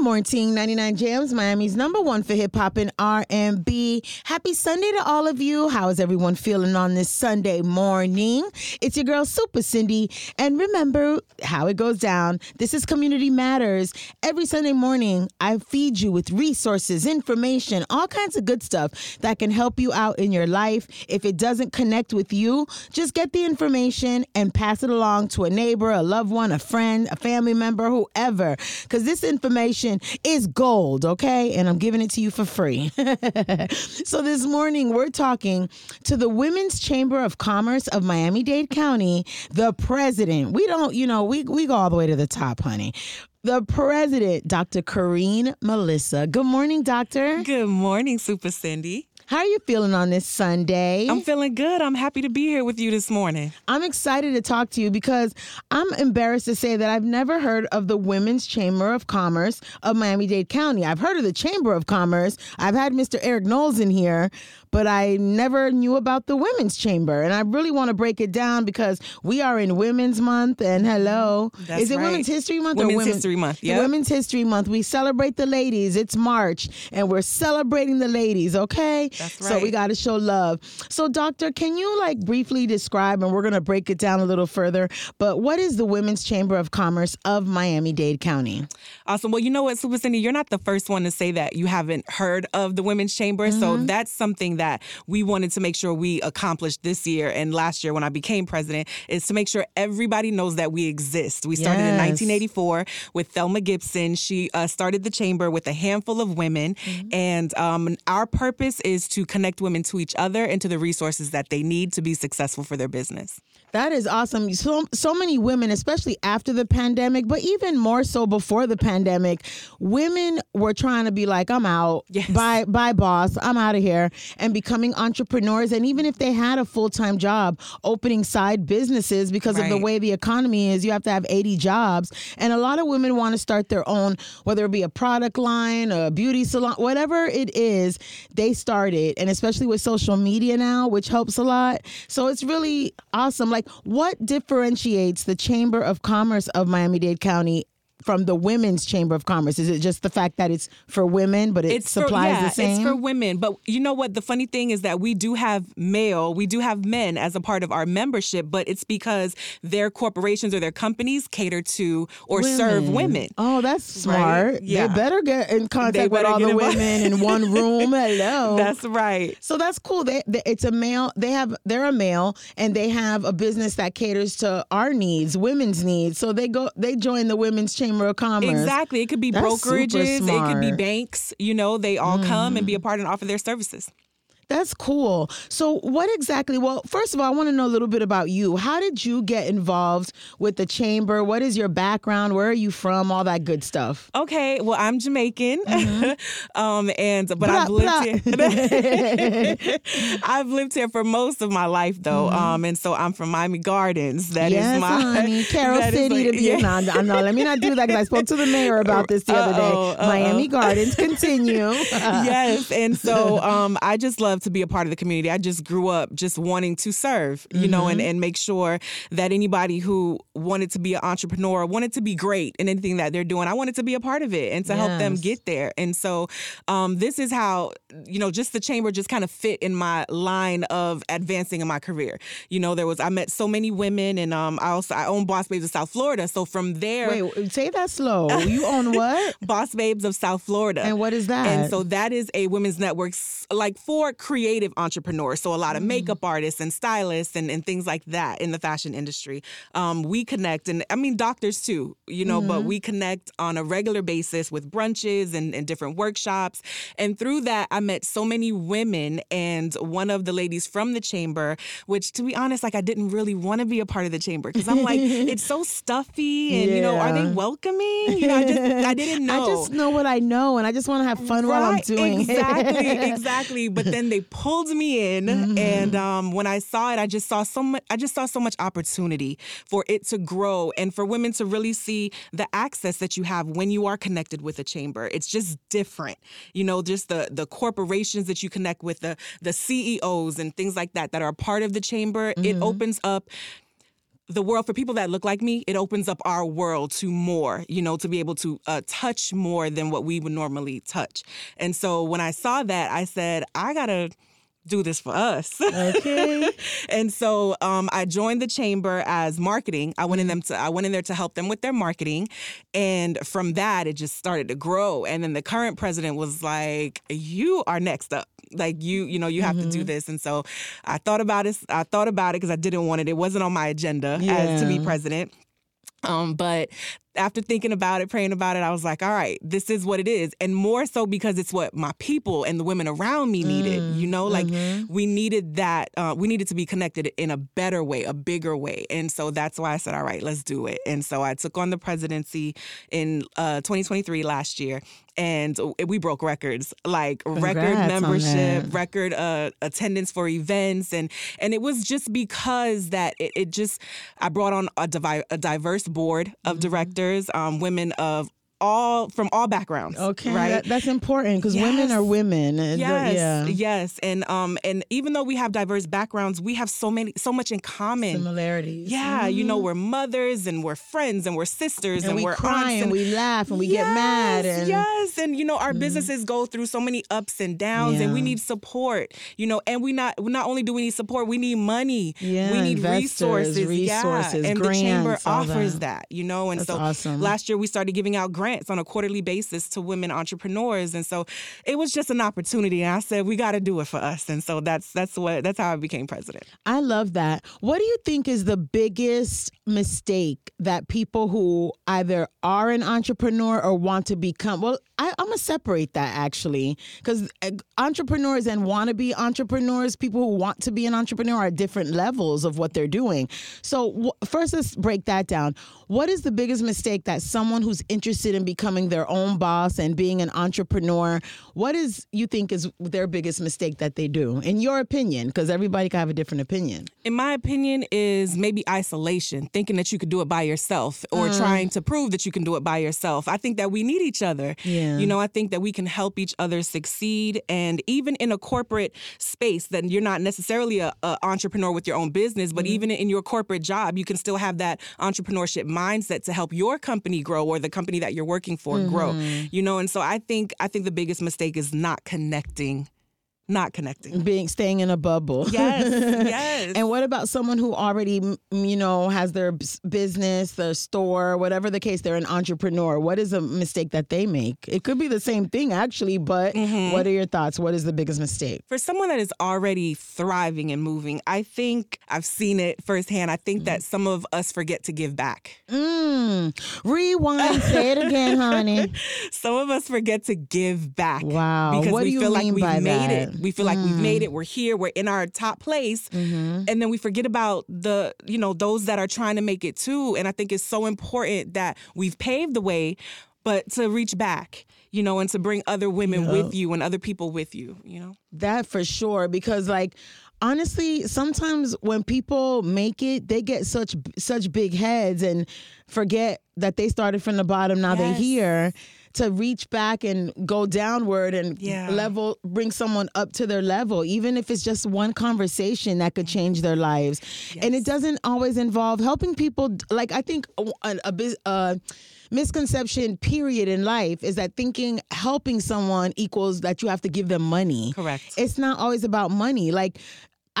Morning, 99 Jamz, Miami's number one for hip hop and R&B. Happy Sunday to all of you. How is everyone feeling on this Sunday morning? It's your girl Super Cindy, and remember how it goes down. This is Community Matters. Every Sunday morning, I feed you with resources, information, all kinds of good stuff that can help you out in your life. If it doesn't connect with you, just get the information and pass it along to a neighbor, a loved one, a friend, a family member, whoever, because this information is gold, okay? And I'm giving it to you for free. so this morning, we're talking to the Women's Chamber of Commerce of Miami Dade County, the president. We don't, you know, we, we go all the way to the top, honey the president, Dr. Karine Melissa. Good morning, doctor. Good morning, Super Cindy. How are you feeling on this Sunday? I'm feeling good. I'm happy to be here with you this morning. I'm excited to talk to you because I'm embarrassed to say that I've never heard of the Women's Chamber of Commerce of Miami Dade County. I've heard of the Chamber of Commerce. I've had Mr. Eric Knowles in here, but I never knew about the Women's Chamber. And I really want to break it down because we are in Women's Month. And hello, mm-hmm. That's is it right. Women's History Month Women's or Women's History Month, Yeah. Women's History Month. We celebrate the ladies. It's March, and we're celebrating the ladies. Okay, That's So we got to show love. So, doctor, can you like briefly describe, and we're gonna break it down a little further. But what is the Women's Chamber of Commerce of Miami Dade County? Awesome. Well, you know what, Super Cindy, you're not the first one to say that you haven't heard of the Women's Chamber. So Mm-hmm. that's something that we wanted to make sure we accomplished this year and last year when I became president is to make sure everybody knows that we exist. We started in 1984 with Thelma Gibson. She uh, started the chamber with a handful of women, Mm-hmm. and um, our purpose is to connect women to each other and to the resources that they need to be successful for their business. That is awesome. So so many women, especially after the pandemic, but even more so before the pandemic, women were trying to be like, I'm out. Yes. Bye bye boss. I'm out of here. And becoming entrepreneurs. And even if they had a full-time job, opening side businesses because of the way the economy is, you have to have 80 jobs. And a lot of women want to start their own, whether it be a product line, a beauty salon, whatever it is, they started. And especially with social media now, which helps a lot. So it's really awesome. Like, what differentiates the Chamber of Commerce of Miami Dade County? From the Women's Chamber of Commerce, is it just the fact that it's for women, but it it's for, supplies yeah, the same? It's for women, but you know what? The funny thing is that we do have male, we do have men as a part of our membership, but it's because their corporations or their companies cater to or serve women. Oh, that's smart. Yeah. They better get in contact with all the involved. women in one room. Hello. That's right. So that's cool. They, they, it's a male. They have they're a male, and they have a business that caters to our needs, women's needs. So they go they join the Women's Chamber of Commerce. Exactly. It could be That's brokerages, it could be banks. You know, they all mm-hmm. come and be a part and offer their services. That's cool. So what exactly? Well, first of all, I want to know a little bit about you. How did you get involved with the chamber? What is your background? Where are you from? All that good stuff. Okay, well, I'm Jamaican, um, and but Blah, I've lived blah. here. I've lived here for most of my life, though, um, and so I'm from Miami Gardens. That is yes, my honey. Carol City like- to be. yeah. No, no, no, let me not do that because I spoke to the mayor about this the other Uh-oh, day. Miami Gardens. Continue. yes, and so um, I just love to be a part of the community. I just grew up just wanting to serve, you know, Mm-hmm. and, and make sure that anybody who wanted to be an entrepreneur, wanted to be great in anything that they're doing, I wanted to be a part of it and to help them get there. And so um, this is how, you know, just the chamber just kind of fit in my line of advancing in my career. You know, there was I met so many women, and um, I also I own Boss Babes of South Florida. So from there, Wait, say that slow. You own what? Boss Babes of South Florida. And what is that? And so that is a women's network like for creative entrepreneurs. So a lot of makeup artists and stylists and, and things like that in the fashion industry. Um, we connect and I mean doctors too, you know, but we connect on a regular basis with brunches and, and different workshops. And through that I met so many women and one of the ladies from the chamber, which to be honest, like I didn't really want to be a part of the chamber because I'm like, it's so stuffy and you know, are they welcoming? You know, I just I didn't know. I just know what I know, and I just want to have fun while I'm Right, doing it. exactly, exactly. But then they pulled me in, Mm-hmm. and um, when I saw it, I just saw so much. I just saw so much opportunity for it to grow, and for women to really see the access that you have when you are connected with a chamber. It's just different, you know. Just the the corporations that you connect with, the the CEOs and things like that that are part of the chamber. It Mm-hmm. opens up the world for people that look like me, it opens up our world to more, you know, to be able to uh, touch more than what we would normally touch. And so when I saw that, I said, I gotta do this for us. Okay. and so um, I joined the chamber as marketing. I went in them to I went in there to help them with their marketing, and from that it just started to grow. And then the current president was like, "You are next up. Like you, you know, you have to do this." And so I thought about it. I thought about it because I didn't want it. It wasn't on my agenda as to be president. Um, but after thinking about it, praying about it, I was like, all right, this is what it is. And more so because it's what my people and the women around me needed, you know, like we needed that, uh, we needed to be connected in a better way, a bigger way. And so that's why I said, all right, let's do it. And so I took on the presidency in uh, 2023 last year. And we broke records, like record Congrats on membership, record uh, attendance for events, and and it was just because that it, it just I brought on a, divi- a diverse board of Mm-hmm. directors, um, women of all from all backgrounds. Okay. right. That, that's important because women are women. Uh, the- Yes, yeah. yes, and um, and even though we have diverse backgrounds, we have so many, so much in common. Similarities. Yeah, you know, we're mothers and we're friends and we're sisters And, and, we we're cry aunts and we laugh and we get mad Yes, and yes, and you know our businesses go through so many ups and downs, and we need support. You know, and we not not only do we need support, we need money. Yeah, we need resources. resources, yeah, and the chamber offers that. that. You know, and That's so awesome. last year we started giving out grants on a quarterly basis to women entrepreneurs, and so it was just an opportunity. And I said we got to do it for us, and so that's that's what that's how I became president. I love that. What do you think is the biggest mistake that people who either are an entrepreneur or want to become? Well, I, I'm gonna separate that actually, because eh, entrepreneurs and wannabe entrepreneurs, people who want to be an entrepreneur, are different levels of what they're doing. So wh- first, let's break that down. What is the biggest mistake that someone who's interested in becoming their own boss and being an entrepreneur? What is you think is their biggest mistake that they do, in your opinion? Because everybody can have a different opinion. in my opinion, is maybe isolation, thinking that you could do it by yourself or Mm. trying to prove that you can do it by yourself. I think that we need each other. Yeah. You know, I think that we can help each other succeed. And even in a corporate space, that you're not necessarily a, a entrepreneur with your own business, but even in your corporate job, you can still have that entrepreneurship mindset to help your company grow or the company that you're working for grow. Mm-hmm. You know, and so I think I think the biggest mistake is not connecting. Not connecting. being staying in a bubble. Yes, yes. And what about someone who already, you know, has their business, their store, whatever the case, they're an entrepreneur. What is a mistake that they make? It could be the same thing actually, but Mm-hmm. what are your thoughts? What is the biggest mistake? for someone that is already thriving and moving, I think I've seen it firsthand. I think that some of us forget to give back. Mm. Rewind, say it again, honey. Some of us forget to give back. Wow. Because What we do you feel like we've made that? Mm. it. We feel like we've made it. We're here. We're in our top place. Mm-hmm. And then we forget about the, you know, those that are trying to make it too. And I think it's so important that we've paved the way, but to reach back, you know, and to bring other women with you and other people with you, you know? That for sure, because like honestly, sometimes when people make it, they get such such big heads and forget that they started from the bottom. Now they're here to reach back and go downward and Yeah. level, bring someone up to their level, even if it's just one conversation that could change their lives. And it doesn't always involve helping people. Like I think a, a, a misconception period in life is that thinking helping someone equals that you have to give them money. Correct. It's not always about money. Like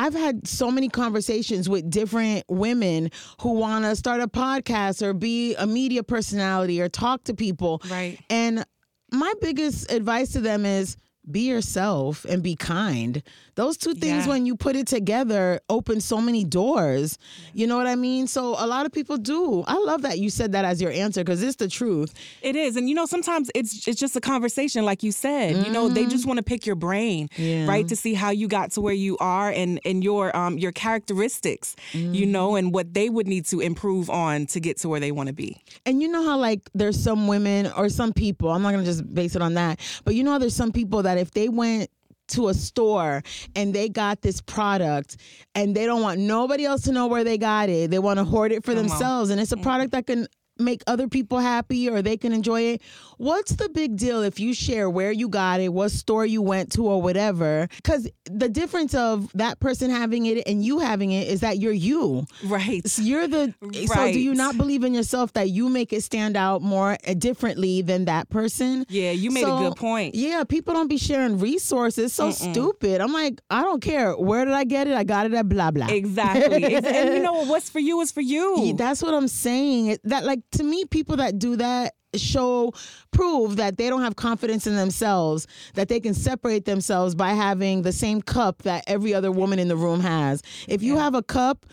I've had so many conversations with different women who want to start a podcast or be a media personality or talk to people. Right. And my biggest advice to them is be yourself and be kind. Those two things, Yeah. when you put it together, open so many doors. You know what I mean? So a lot of people do. I love that you said that as your answer because it's the truth. It is, and you know, sometimes it's it's just a conversation, like you said. You know, they just want to pick your brain, Yeah. right, to see how you got to where you are, and and your um your characteristics, you know, and what they would need to improve on to get to where they want to be. And you know how like there's some women or some people, I'm not gonna just base it on that, but you know how there's some people that if they went to a store and they got this product and they don't want nobody else to know where they got it. They want to hoard it for Come on. themselves and it's a product that can make other people happy or they can enjoy it. What's the big deal if you share where you got it, what store you went to, or whatever? Because the difference of that person having it and you having it is that you're you. Right. So you're the. So do you not believe in yourself that you make it stand out more uh, differently than that person? Yeah, you made a good point. Yeah, people don't be sharing resources. So stupid. I'm like, I don't care. Where did I get it? I got it at blah blah. Exactly. And you know what? What's for you is for you. That's what I'm saying. That like to me, people that do that show prove that they don't have confidence in themselves that they can separate themselves by having the same cup that every other woman in the room has. If you have a cup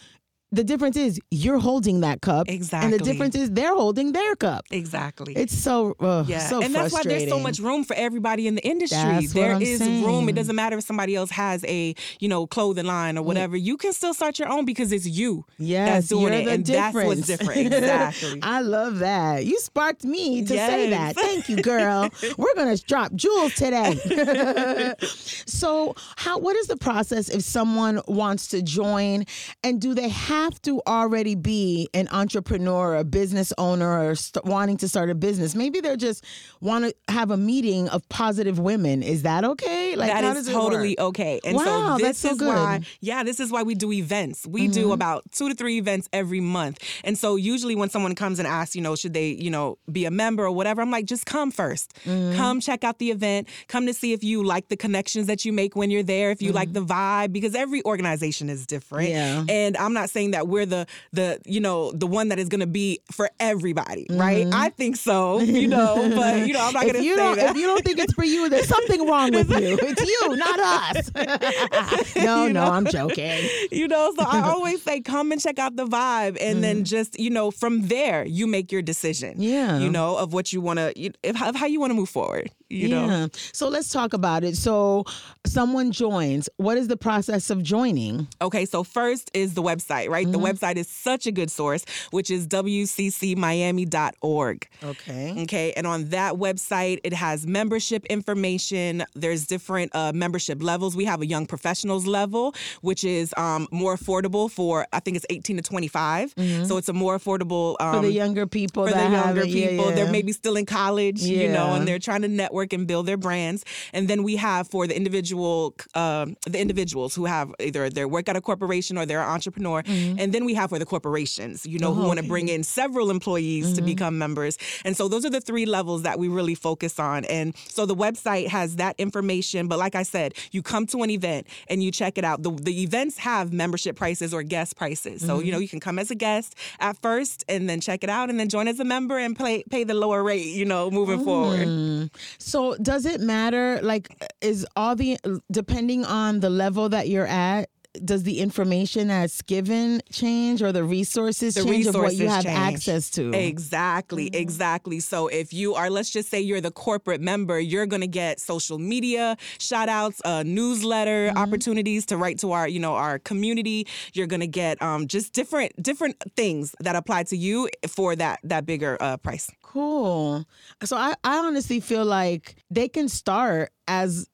the difference is you're holding that cup exactly and the difference is they're holding their cup Exactly. it's so uh, yeah, so and that's why there's so much room for everybody in the industry. That's There is room. It doesn't matter if somebody else has a you know clothing line or whatever. You can still start your own because it's you Yes, that's doing you're it, the and difference. that's what's different. Exactly. I love that. You sparked me to say that. Thank you, girl. We're gonna drop jewels today. so, how? What is the process if someone wants to join, and do they have to already be an entrepreneur, a business owner, or st- wanting to start a business? Maybe they're just want to have a meeting of positive women. Is that okay? Like that is totally work? okay. And Wow, so this that's so is good. why, yeah, this is why we do events. We do mm-hmm. about two to three events every month. And so usually when someone comes and asks, you know, should they, you know, be a member or whatever, I'm like, just come 1st mm-hmm. Come check out the event. Come to see if you like the connections that you make when you're there, if you like mm-hmm. the vibe, because every organization is different. Yeah. And I'm not saying that we're the the, you know, the one that is gonna be for everybody, right? Mm-hmm. I think so, you know, but you know, I'm not gonna you say don't, that. if you don't think it's for you, there's something wrong with you. It's you, not us. no, You no, know? I'm joking. you know so i always say come and check out the vibe and then mm. just you know from there you make your decision Yeah. you know of what you want to of how you want to move forward you yeah. know So let's talk about it. So someone joins. What is the process of joining? okay so first is the website right the website is such a good source which is wccmiami.org Okay. Okay, and on that website, it has membership information. There's different uh, membership levels. We have a young professionals level, which is um, more affordable for I think it's 18 to 25. So it's a more affordable um, For the younger people for the younger it, yeah, people. They're maybe still in college, you know, and they're trying to network and build their brands. And then we have for the individual, um, the individuals who have either they work at a corporation or they're an entrepreneur. Mm-hmm. And then we have for the corporations, you know, who oh, want to bring in several employees to mm-hmm. become members. And so those are the three levels that we really focus on. And so the website has that information. But like I said, you come to an event and you check it out. The, the events have membership prices or guest prices. So, you know, mm-hmm. you can come as a guest at first and then check it out and then join as a member and pay, pay the lower rate, you know, moving forward. Mm. So does it matter? Like, is all the depending on the level that you're at? Does the information that's given change or the resources The change of what you have change. access to? Exactly, exactly. So if you are, let's just say you're the corporate member, you're going to get social media shout outs, uh, newsletter opportunities to write to our, you know, our community. You're going to get um, just different different things that apply to you for that that bigger uh, price. Cool. So I, I honestly feel like they can start as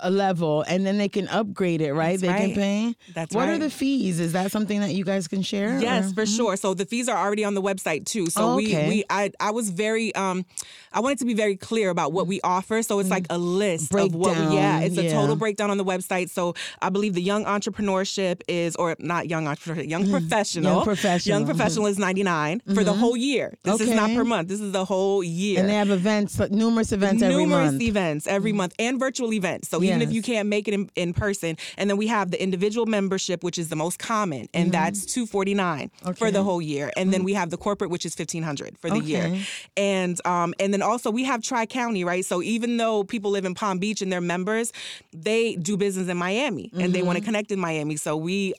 a level and then they can upgrade it, right? That's they can pay. That's what are the fees? Is that something that you guys can share? Yes, or- for mm-hmm. sure. So the fees are already on the website too. So Oh, we okay. we I I was very um I wanted to be very clear about what we offer. So it's mm. like a list of what we yeah, Breakdown, it's a total breakdown on the website. So I believe the young entrepreneurship is or not young entrepreneur, young mm. professional. Young professional. Young mm-hmm. professional is 99 for the mm-hmm. whole year. This is not per month. This is the whole year. And they have events, numerous events every numerous month. events every mm. month and virtual events. So even if you can't make it in, in person, and then we have the individual membership, which is the most common, and that's two forty nine for Mm-hmm. The whole year. And then we have the corporate, which is fifteen hundred for the year. And um and then also we have Tri County, right? So even though people live in Palm Beach and they're members, they do business in Miami and they Mm-hmm. want to connect in Miami. So we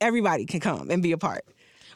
everybody can come and be a part.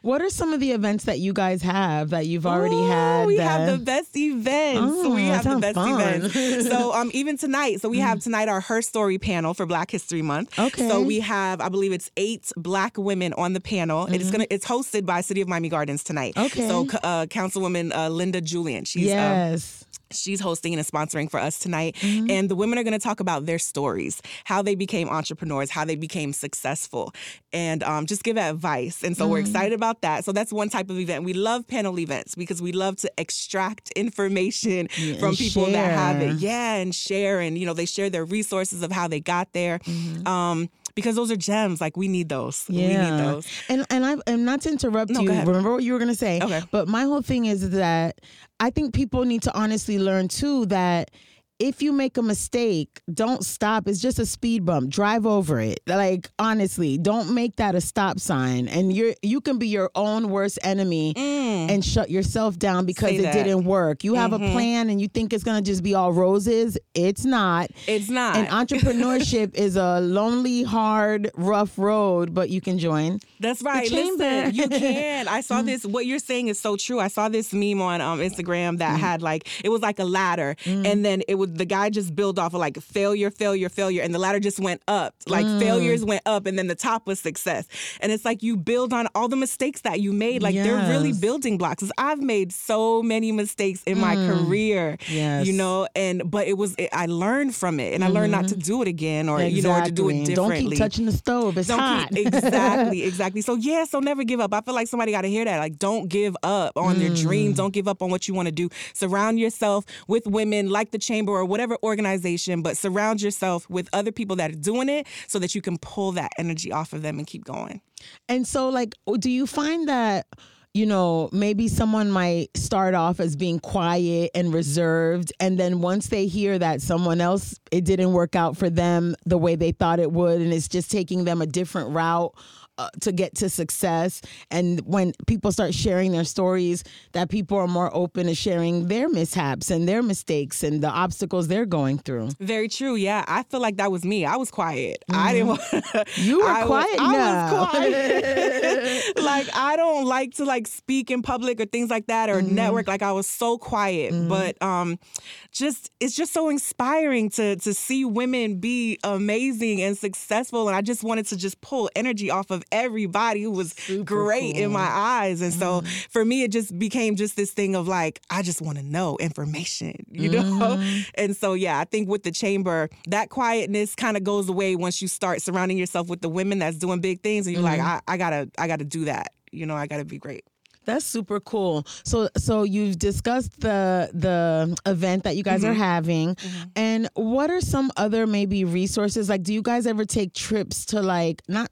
What are some of the events that you guys have that you've already Ooh, had? We that- have the best events. Oh, we have the best fun. events. So um, even tonight, so we have tonight our Her Story panel for Black History Month. Okay. So we have, I believe it's eight Black women on the panel. It's gonna, it's hosted by City of Miami Gardens tonight. Okay. So uh, Councilwoman uh, Linda Julien, she's um, yes. She's hosting and sponsoring for us tonight. And the women are going to talk about their stories, how they became entrepreneurs, how they became successful, and um, just give advice. And so we're excited about about that. So that's one type of event. We love panel events because we love to extract information Yeah, from people that have it. Yeah, and share and you know, they share their resources of how they got there. Mm-hmm. Um because those are gems. Like we need those. Yeah. We need those. And and I and not to interrupt No, you. Remember what you were gonna say. Okay. But my whole thing is that I think people need to honestly learn too that if you make a mistake, don't stop. It's just a speed bump. Drive over it. Like honestly, don't make that a stop sign. And you're you can be your own worst enemy and shut yourself down because Mm. Say it that. Mm-hmm. didn't work. You have a plan and you think it's gonna just be all roses. It's not. It's not. And entrepreneurship is a lonely, hard, rough road, but you can join. That's right. chamber. Listen, you can. I saw this. What you're saying is so true. I saw this meme on um, Instagram that had like it was like a ladder, and then it was the guy just built off of like failure, failure, failure, and the ladder just went up. Like mm. failures went up, and then the top was success. And it's like you build on all the mistakes that you made. Like they're really building blocks. I've made so many mistakes in my mm. career. Yes. You know, and but it was it, I learned from it, and I learned not to mm-hmm. do it again, or you know, or to do it differently. Don't keep touching the stove. It's Don't hot. keep exactly, exactly. So yeah, so never give up. I feel like somebody got to hear that. Like, don't give up on their Mm. dreams. Don't give up on what you want to do. Surround yourself with women like the chamber or whatever organization, but surround yourself with other people that are doing it so that you can pull that energy off of them and keep going. And so, like, do you find that, you know, maybe someone might start off as being quiet and reserved, and then once they hear that someone else, it didn't work out for them the way they thought it would, and it's just taking them a different route. Uh, to get to success and when people start sharing their stories that people are more open to sharing their mishaps and their mistakes and the obstacles they're going through Very true. Yeah, I feel like that was me. I was quiet. I didn't want. Mm-hmm. You were I was- quiet I was quiet. like I don't like to like speak in public or things like that or Mm-hmm. network. Like I was so quiet, but um, just it's just so inspiring to to see women be amazing and successful. And I just wanted to just pull energy off of everybody who was great in my eyes. And so mm-hmm. for me, it just became just this thing of like I just want to know information, you know. Mm-hmm. And so yeah, I think with the chamber, that quietness kind of goes away once you start surrounding yourself with the women that's doing big things, and you're like, mm-hmm. I, I gotta, I gotta do that. You know, I gotta be great. That's super cool. So so you've discussed the the event that you guys Mm-hmm. are having and what are some other maybe resources like do you guys ever take trips to like not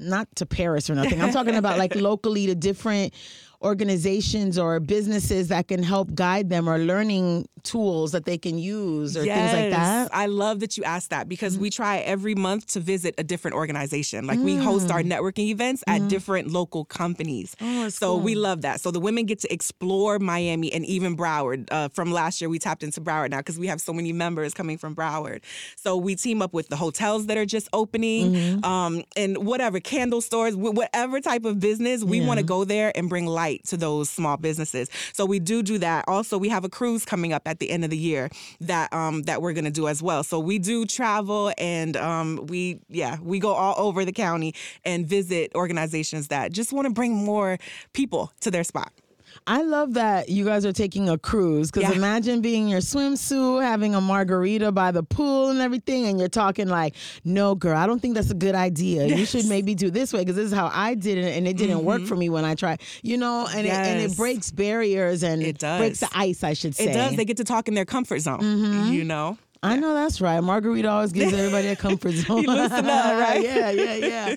not to Paris or nothing. I'm talking about like locally to different organizations or businesses that can help guide them or learning tools that they can use or things like that. I love that you asked that because we try every month to visit a different organization. Like we host our networking events at different local companies. Oh, so we love that. So the women get to explore Miami and even Broward. Uh, from last year, we tapped into Broward now because we have so many members coming from Broward. So we team up with the hotels that are just opening Mm-hmm. um, and whatever candle stores, whatever type of business, we want to go there and bring light to those small businesses. So we do do that. Also, we have a cruise coming up at the end of the year that um, that we're gonna do as well. So we do travel and um, we yeah we go all over the county and visit organizations that just want to bring more people to their spot. I love that you guys are taking a cruise because Yeah. imagine being in your swimsuit, having a margarita by the pool and everything, and you're talking like, "No, girl, I don't think that's a good idea. You should maybe do this way because this is how I did it, and it didn't work for me when I tried." You know, and it, and it Mm-hmm. Breaks barriers and It does. breaks the ice. I should say It does. They get to talk in their comfort zone. You know. I know that's right. Margarita always gives everybody a comfort zone. Loosen up, right? yeah, yeah, yeah.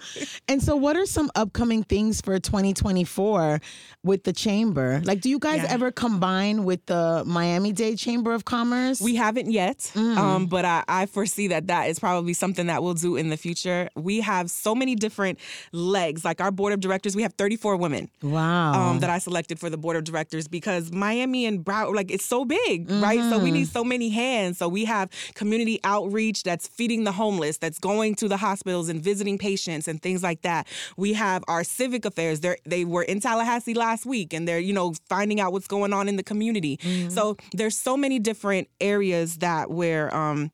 and so, what are some upcoming things for 2024 with the chamber? Like, do you guys Yeah. ever combine with the Miami Dade Chamber of Commerce? We haven't yet, Mm. um, but I, I foresee that that is probably something that we'll do in the future. We have so many different legs. Like our board of directors, we have 34 women. wow. um, that I selected for the board of directors because Miami and Broward, like it's so big, right? So we need so many hands. So we have community outreach that's feeding the homeless, that's going to the hospitals and visiting patients and things like that. We have our civic affairs. They they were in Tallahassee last week and they're you know finding out what's going on in the community. So there's so many different areas that we're. Um,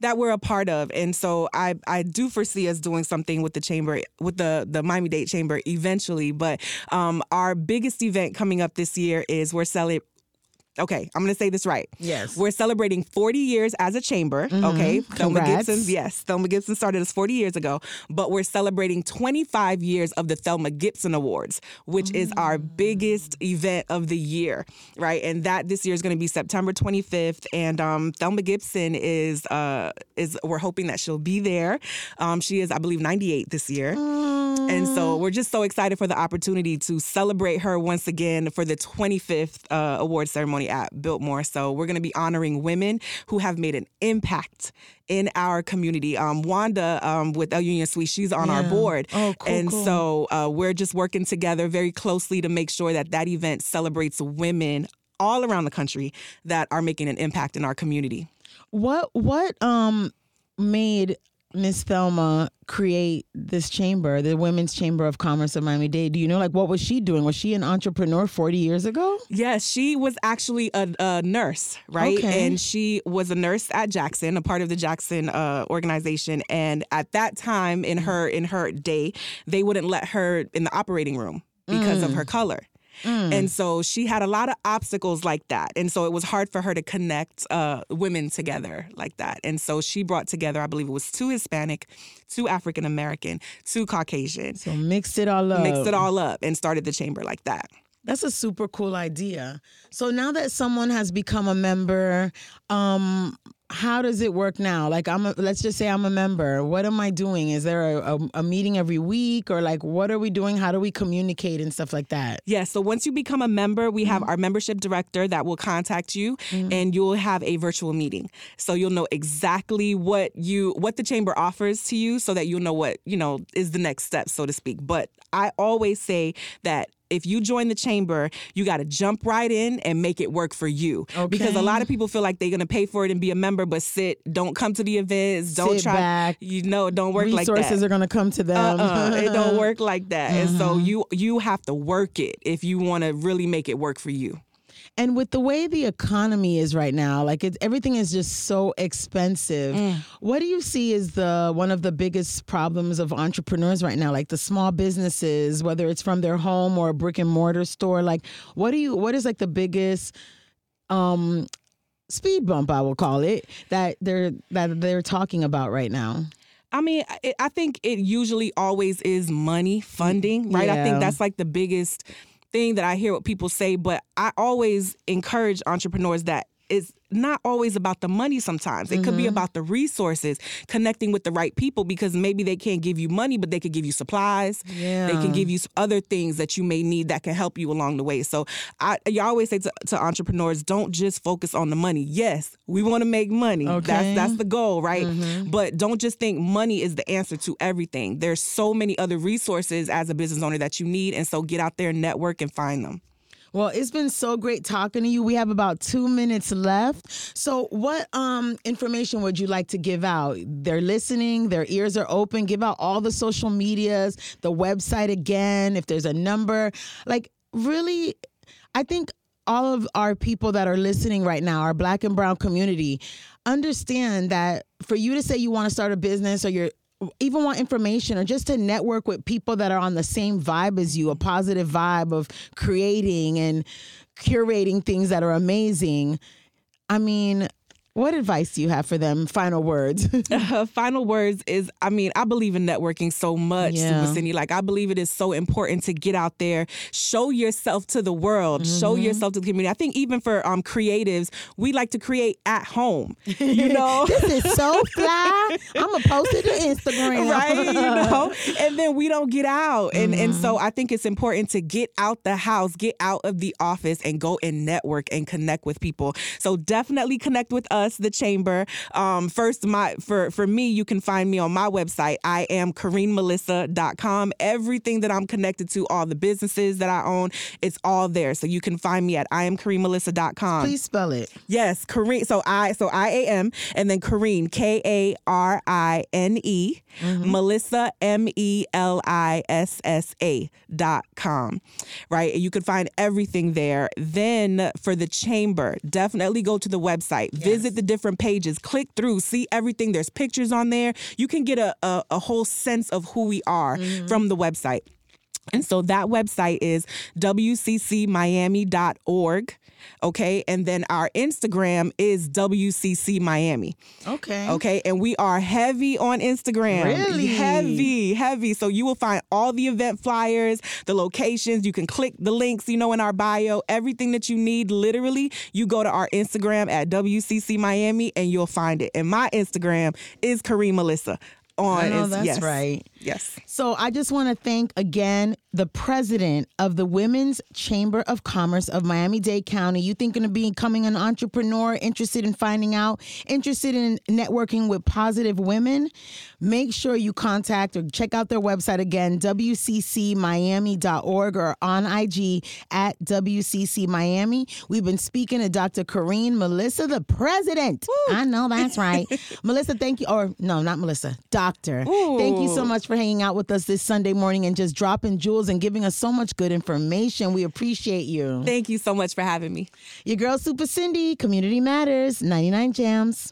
that we're a part of. And so I I do foresee us doing something with the chamber with the the Miami Dade Chamber eventually, but um our biggest event coming up this year is we're cele- Okay, I'm going to say this right. Yes. We're celebrating 40 years as a chamber. Okay. Thelma Congrats. Gibson, yes. Thelma Gibson started us 40 years ago, but we're celebrating 25 years of the Thelma Gibson Awards, which is our biggest event of the year, right? And that this year is going to be September 25th. And um, Thelma Gibson is, uh, is we're hoping that she'll be there. Um, she is, I believe, 98 this year. And so we're just so excited for the opportunity to celebrate her once again for the 25th uh, award ceremony at Biltmore. So we're going to be honoring women who have made an impact in our community. Um, Wanda um, with El Union Suite, she's on our board. Oh, cool, and cool. so uh, we're just working together very closely to make sure that that event celebrates women all around the country that are making an impact in our community. What what um made Miss Thelma create this chamber, the Women's Chamber of Commerce of Miami Dade? Do you know like what was she doing? Was she an entrepreneur 40 years ago? Yes, she was actually a, a nurse, right? Okay. And she was a nurse at Jackson, a part of the Jackson uh, organization. And at that time, in her in her day, they wouldn't let her in the operating room because of her color. And so she had a lot of obstacles like that. And so it was hard for her to connect uh, women together like that. And so she brought together, I believe it was two Hispanic, two African American, two Caucasian, So mixed it all up. mixed it all up and started the chamber like that. That's a super cool idea. So now that someone has become a member, um, how does it work now? Like I'm, a, let's just say I'm a member. What am I doing? Is there a, a, a meeting every week, or like what are we doing? How do we communicate and stuff like that? Yes. so once you become a member, we have mm-hmm. our membership director that will contact you mm-hmm. and you'll have a virtual meeting. So you'll know exactly what you what the chamber offers to you so that you'll know what, you know, is the next step, so to speak. But I always say that if you join the chamber, you got to jump right in and make it work for you. Okay. Because a lot of people feel like they're going to pay for it and be a member, but sit, don't come to the events, don't Sit try. back. You know, it don't work like that Resources are going to come to them. uh-uh, it don't work like that. And so uh-huh. you you have to work it if you want to really make it work for you. And with the way the economy is right now, like it, everything is just so expensive. Mm. What do you see is the one of the biggest problems of entrepreneurs right now, like the small businesses, whether it's from their home or a brick and mortar store? Like, what do you? What is like the biggest um, speed bump? I will call it that they're that they're talking about right now. I mean, I, I think it usually always is money, funding, right? I think that's like the biggest thing that I hear what people say, but I always encourage entrepreneurs that it's not always about the money sometimes. It could be mm-hmm. about the resources, connecting with the right people because maybe they can't give you money, but they could give you supplies. Yeah. They can give you other things that you may need that can help you along the way. So I, you always say to, to entrepreneurs, don't just focus on the money. Yes, we want to make money. Okay. That's that's the goal, right? Mm-hmm. But don't just think money is the answer to everything. There's so many other resources as a business owner that you need, and so get out there, network, and find them. Well, it's been so great talking to you. We have about two minutes left. So, what um, information would you like to give out? They're listening, their ears are open. Give out all the social medias, the website again, if there's a number. Like, really, I think all of our people that are listening right now, our black and brown community, understand that for you to say you want to start a business or you're even want information or just to network with people that are on the same vibe as you, a positive vibe of creating and curating things that are amazing. I mean, what advice do you have for them? Final words. Uh, final words is I mean, I believe in networking so much, Yeah. Super Cindy. Like, I believe it is so important to get out there, show yourself to the world, show Mm-hmm. yourself to the community. I think even for um, creatives, we like to create at home, you know? this is so fly. I'm gonna post it to Instagram. right you know and then we don't get out and and so Mm-hmm. i think it's important to get out the house get out of the office and go and network and connect with people so definitely connect with us the chamber um first my for for me you can find me on my website i am karinemelissa.com everything that i'm connected to all the businesses that i own it's all there so you can find me at i am karinemelissa.com Please spell it. Yes, Karine. So I so I A M and then Karine K A R I N E Melissa M E L I S S A dot com. Right. And you can find everything there. Then for the chamber, definitely go to the website, visit the different pages, click through, see everything. There's pictures on there. You can get a, a, a whole sense of who we are mm-hmm. from the website. And so that website is wccmiami.org. Okay. And then our Instagram is WCC Miami. Okay. Okay. And we are heavy on Instagram. Really? Heavy, heavy. So you will find all the event flyers, the locations. You can click the links, you know, in our bio, everything that you need. Literally, you go to our Instagram at WCC Miami and you'll find it. And my Instagram is Karine Melissa. On I know Inst- that's yes. right. Yes. So I just want to thank again the president of the Women's Chamber of Commerce of Miami-Dade County. You thinking of becoming an entrepreneur, interested in finding out, interested in networking with positive women? Make sure you contact or check out their website again, wccmiami.org or on IG at WCC Miami. We've been speaking to Dr. Karine Melissa, the president. I know that's right. Melissa, thank you. Or no, not Melissa, Doctor. Thank you so Ooh. much for hanging out with us this Sunday morning and just dropping jewels and giving us so much good information. We appreciate you. Thank you so much for having me. Your girl, Super Cindy, Community Matters, 99 Jamz.